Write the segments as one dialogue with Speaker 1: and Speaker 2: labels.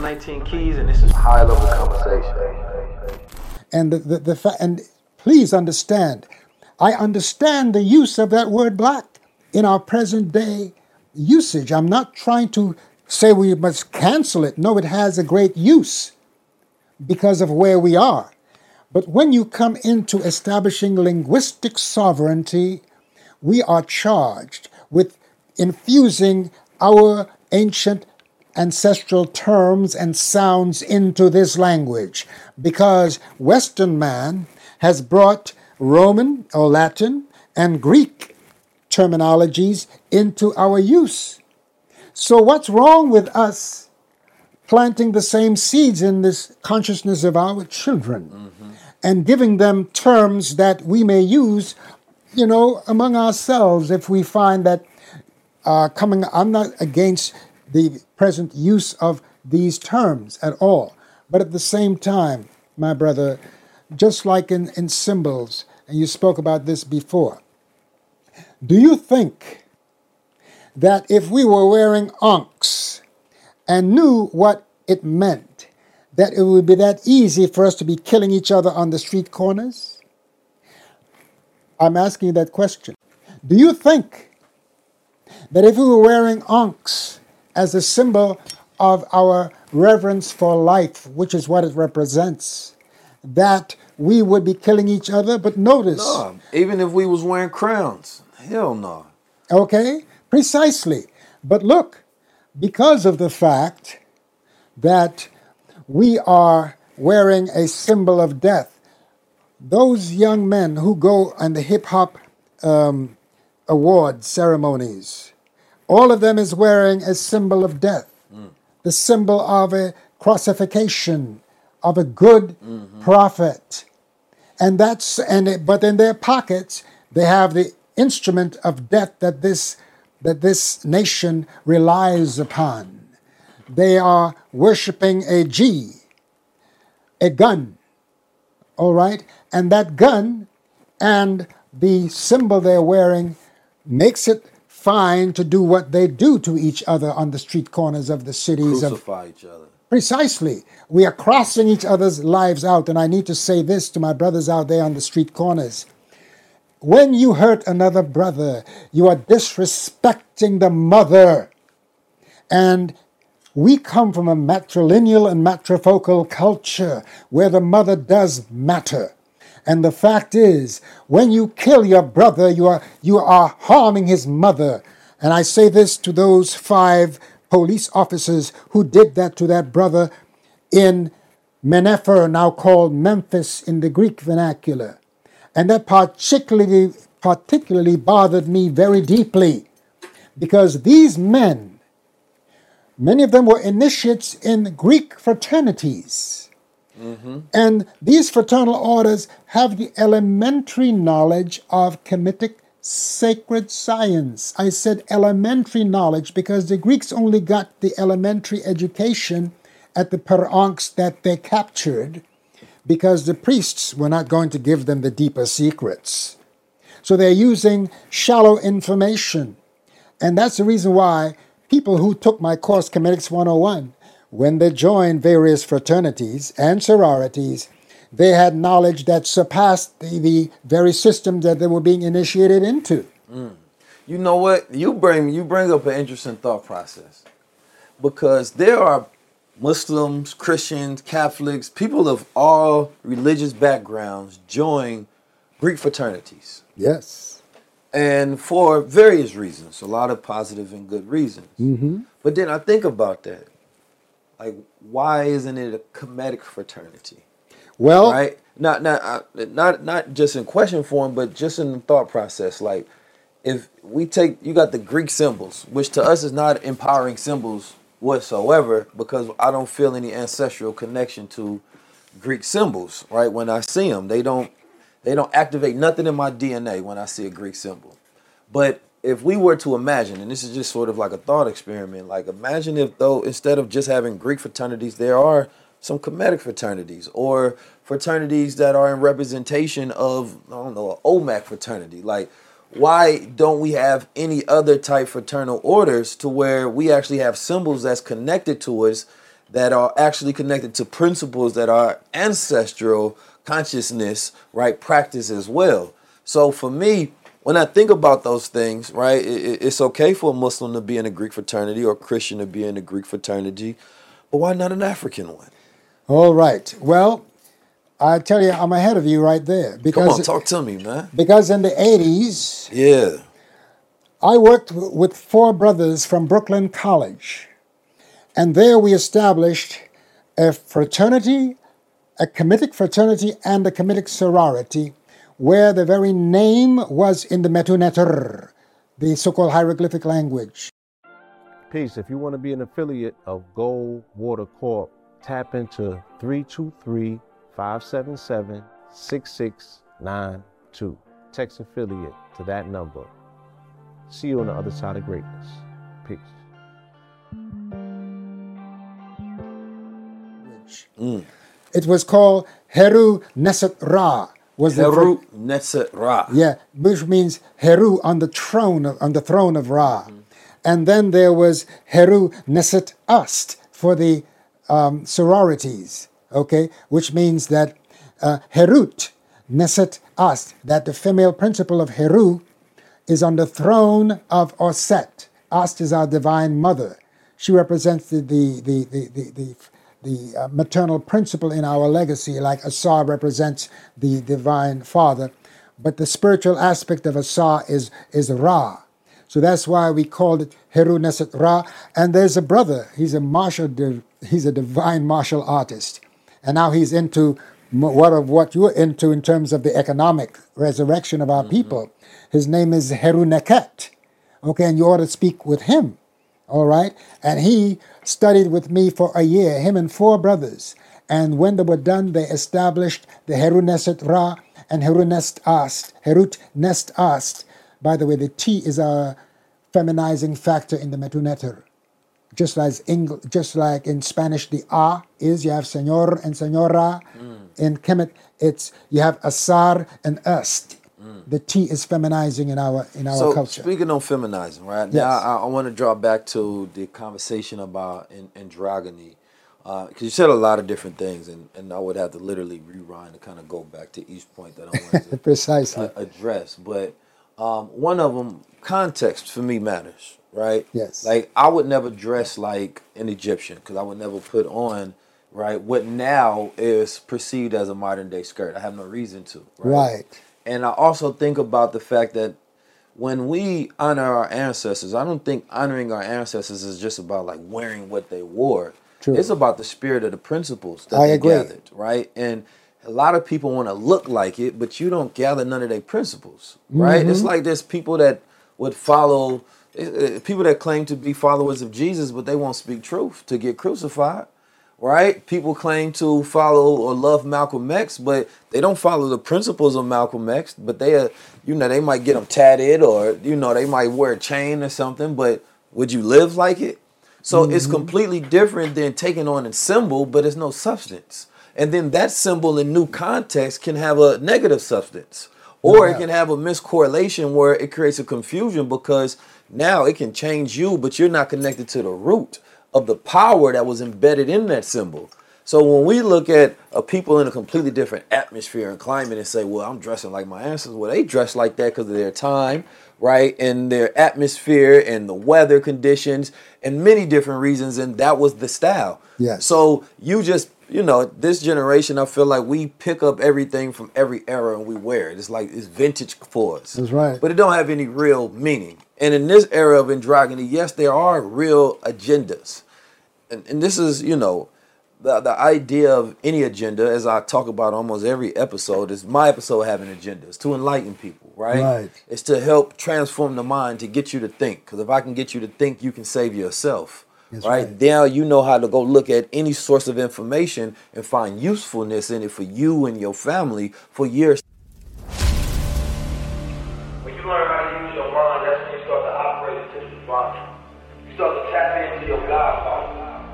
Speaker 1: I'm 19 Keys, and this is high level conversation.
Speaker 2: And the, the, the fa- and please understand, I understand the use of that word black in our present day usage. I'm not trying to say we must cancel it. No, it has a great use because of where we are. But when you come into establishing linguistic sovereignty, we are charged with infusing our ancient ancestral terms and sounds into this language because Western man has brought Roman or Latin and Greek terminologies into our use. So, what's wrong with us planting the same seeds in this consciousness of our children mm-hmm. and giving them terms that we may use, you know, among ourselves if we find that uh, coming, I'm not against the present use of these terms at all. But at the same time, my brother, just like in, in symbols, and you spoke about this before, do you think that if we were wearing ankhs and knew what it meant, that it would be that easy for us to be killing each other on the street corners? I'm asking you that question. Do you think that if we were wearing ankhs as a symbol of our reverence for life, which is what it represents, that we would be killing each other. But notice,
Speaker 1: no, even if we was wearing crowns, hell no.
Speaker 2: Okay, precisely. But look, because of the fact that we are wearing a symbol of death, those young men who go on the hip hop um, award ceremonies all of them is wearing a symbol of death, mm. the symbol of a crucifixion of a good mm-hmm. prophet. And that's and it, but in their pockets they have the instrument of death that this that this nation relies upon. They are worshiping a G, a gun. All right? And that gun and the symbol they're wearing makes it fine to do what they do to each other on the street corners of the cities.
Speaker 1: Crucify of, each other.
Speaker 2: Precisely. We are crossing each other's lives out. And I need to say this to my brothers out there on the street corners. When you hurt another brother, you are disrespecting the mother. And we come from a matrilineal and matrifocal culture where the mother does matter. And the fact is, when you kill your brother, you are, you are harming his mother. And I say this to those five police officers who did that to that brother in Menepher, now called Memphis in the Greek vernacular. And that particularly, particularly bothered me very deeply because these men, many of them were initiates in Greek fraternities. Mm-hmm. And these fraternal orders have the elementary knowledge of Kemetic sacred science. I said elementary knowledge because the Greeks only got the elementary education at the Per-Ankhs that they captured because the priests were not going to give them the deeper secrets. So they're using shallow information. And that's the reason why people who took my course, Kemetics 101, when they joined various fraternities and sororities, they had knowledge that surpassed the, the very system that they were being initiated into. Mm.
Speaker 1: You know what? You bring you bring up an interesting thought process because there are Muslims, Christians, Catholics, people of all religious backgrounds join Greek fraternities.
Speaker 2: Yes.
Speaker 1: And for various reasons, a lot of positive and good reasons. Mm-hmm. But then I think about that. Like, why isn't it a Kemetic fraternity?
Speaker 2: Well,
Speaker 1: right? Not not uh, not not just in question form, but just in the thought process. Like, if we take you got the Greek symbols, which to us is not empowering symbols whatsoever, because I don't feel any ancestral connection to Greek symbols. Right? When I see them, they don't they don't activate nothing in my DNA when I see a Greek symbol. But if we were to imagine, and this is just sort of like a thought experiment, like imagine if though instead of just having Greek fraternities, there are some Kemetic fraternities or fraternities that are in representation of I don't know an Olmec fraternity. Like, why don't we have any other type fraternal orders to where we actually have symbols that's connected to us that are actually connected to principles that are ancestral consciousness, right, practice as well. So for me, when I think about those things, right, it, it's okay for a Muslim to be in a Greek fraternity or a Christian to be in a Greek fraternity, but why not an African one?
Speaker 2: All right. Well, I tell you, I'm ahead of you right there because
Speaker 1: Come on, talk to me, man.
Speaker 2: because in the 80s,
Speaker 1: Yeah.
Speaker 2: I worked with four brothers from Brooklyn College, and there we established a fraternity, a Kemetic fraternity, and a Kemetic sorority, where the very name was in the Metuneter, the so-called hieroglyphic language.
Speaker 3: Peace. If you want to be an affiliate of Gold Water Corp, tap into 323 577 6692. Text affiliate to that number. See you on the other side of greatness. Peace. Mm.
Speaker 2: It was called Heru Neset Ra. Was the
Speaker 1: Heru Netzet Ra.
Speaker 2: Yeah, which means Heru on the throne of, on the throne of Ra, and then there was Heru Neset Ast for the um, sororities. Okay, which means that uh, Herut Neset Ast, that the female principle of Heru is on the throne of Oset. Ast is our divine mother. She represents the the the the the, the, the uh, maternal principle in our legacy, like Asar represents the divine father. But the spiritual aspect of Asar is is Ra. So that's why we called it Heru Neset Ra. And there's a brother. He's a martial. He's a divine martial artist, and now he's into what of what you're into in terms of the economic resurrection of our people. His name is Heru Neket. Okay, and you ought to speak with him. All right. And he studied with me for a year, him and four brothers. And when they were done, they established the Heruneset Ra and Herunest Ast. Herut Nest Ast. By the way, the T is a feminizing factor in the Metuneter. Just as Eng- just like in Spanish, the A is you have señor and señora. Mm. In Kemet, it's you have asar and The T is feminizing in our in our
Speaker 1: So
Speaker 2: culture.
Speaker 1: speaking on feminizing, right
Speaker 2: Yes.
Speaker 1: now, I, I want to draw back to the conversation about an, androgyny, because you said a lot of different things, and, and I would have to literally rewind to kind of go back to each point that I wanted to
Speaker 2: Precisely.
Speaker 1: uh, address. But um, one of them, context for me matters, right?
Speaker 2: Yes.
Speaker 1: Like I would never dress like an Egyptian because I would never put on right what now is perceived as a modern day skirt. I have no reason to.
Speaker 2: Right.
Speaker 1: And I also think about the fact that when we honor our ancestors, I don't think honoring our ancestors is just about like wearing what they wore.
Speaker 2: True.
Speaker 1: It's about the spirit of the principles that
Speaker 2: I
Speaker 1: they
Speaker 2: agree.
Speaker 1: gathered, right? And a lot of people want to look like it, but you don't gather none of their principles, right?
Speaker 2: Mm-hmm.
Speaker 1: It's like there's people that would follow, eh, eh, people that claim to be followers of Jesus, but they won't speak truth to get crucified right? People claim to follow or love Malcolm X, but they don't follow the principles of Malcolm X. But they, uh, you know, they might get them tatted or you know they might wear a chain or something. But would you live like it? So it's completely different than taking on a symbol, but it's no substance. And then that symbol in new context can have a negative substance. Or it can have a miscorrelation where it creates a confusion because now it can change you, but you're not connected to the root of the power that was embedded in that symbol. So when we look at a people in a completely different atmosphere and climate and say, "Well, I'm dressing like my ancestors," well, they dress like that because of their time, right, and their atmosphere and the weather conditions and many different reasons, and that was the style.
Speaker 2: Yeah.
Speaker 1: So you just, you know, this generation, I feel like we pick up everything from every era and we wear it. It's like it's vintage for us.
Speaker 2: That's right.
Speaker 1: But it don't have any real meaning. And in this era of androgyny, yes, there are real agendas. And, and this is, you know, the, the idea of any agenda, as I talk about almost every episode, is my episode having agendas to enlighten people, right?
Speaker 2: Right.
Speaker 1: It's to help transform the mind to get you to think. Because if I can get you to think, you can save yourself.
Speaker 2: That's
Speaker 1: right?
Speaker 2: right.
Speaker 1: Now you know how to go look at any source of information and find usefulness in it for you and your family for years.
Speaker 4: When you learn how to use your mind, that's when you start to operate into the divine. You start to tap into your God power.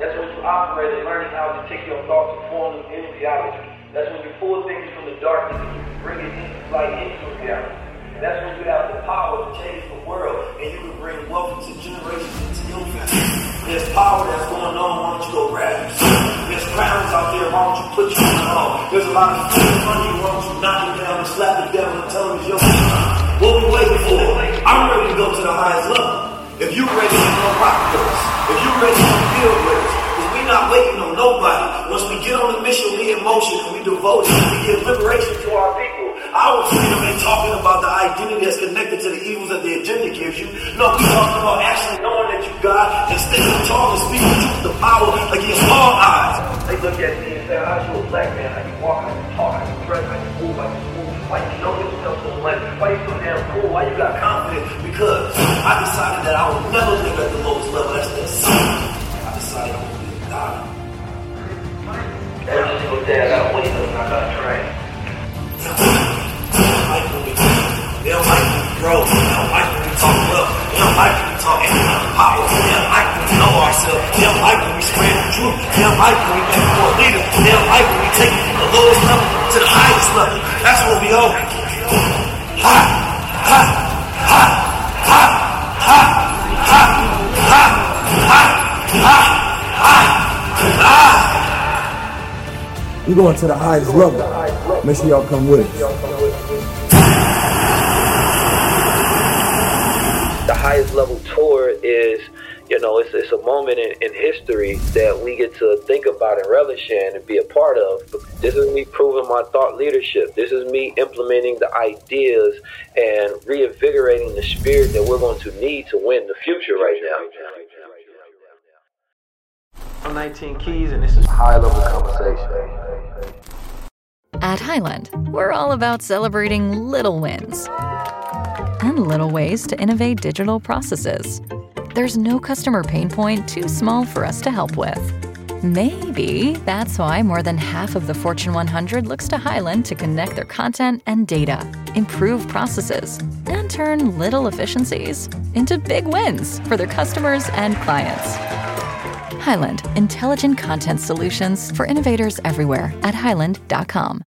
Speaker 4: That's when you operate and learning how to take your thoughts and form them into reality. That's when you pull things from the darkness and you bring it into light into reality. That's when you have the power to change the world and you can bring wealth to generations into your family.
Speaker 1: There's power that's going on. Why don't you go grab it? There's crowns out there. Why don't you put your you on? There's a lot of you. Why don't you knock it down and slap the devil and tell him it's your time? What we waiting If you're ready to rock with us, if you're ready to build with us, because we not waiting on nobody. Once we get on the mission, we in motion and we devote it. We give liberation to our people. Our freedom ain't talking about the identity that's connected to the evils that the agenda gives you. No, we talking about actually knowing that you God and standing tall and speaking truth to power against all odds. They look at me and say, how's you a black man? How you walk, how you talk, how you dress, how you move, how you move. Why you know? Why so damn cool? Why you got confidence? Because I decided that I would never live at the lowest level. That's that. I decided I would be a God. Every single day I got windows and I got a train. They don't like when we They don't like when we grow. They don't like when we talk well. They don't like when we talk economic power. They don't like when we know ourselves. They don't like when we spread the truth. They don't like when we make more leaders. They don't like when we take it from the lowest level to the highest level. That's what we owe.
Speaker 4: We're going to the highest level. Make sure y'all come with us.
Speaker 1: the highest level tour is, you know, it's, it's a moment in, in history that we get to think about and relish in and be a part of. This is me proving my thought leadership. This is me implementing the ideas and reinvigorating the spirit that we're going to need to win the future right now. I'm 19 Keys, and this is high level conversation.
Speaker 5: At Hyland, we're all about celebrating little wins and little ways to innovate digital processes. There's no customer pain point too small for us to help with. Maybe that's why more than half of the Fortune 100 looks to Hyland to connect their content and data, improve processes, and turn little efficiencies into big wins for their customers and clients. Hyland, intelligent content solutions for innovators everywhere at hyland.com.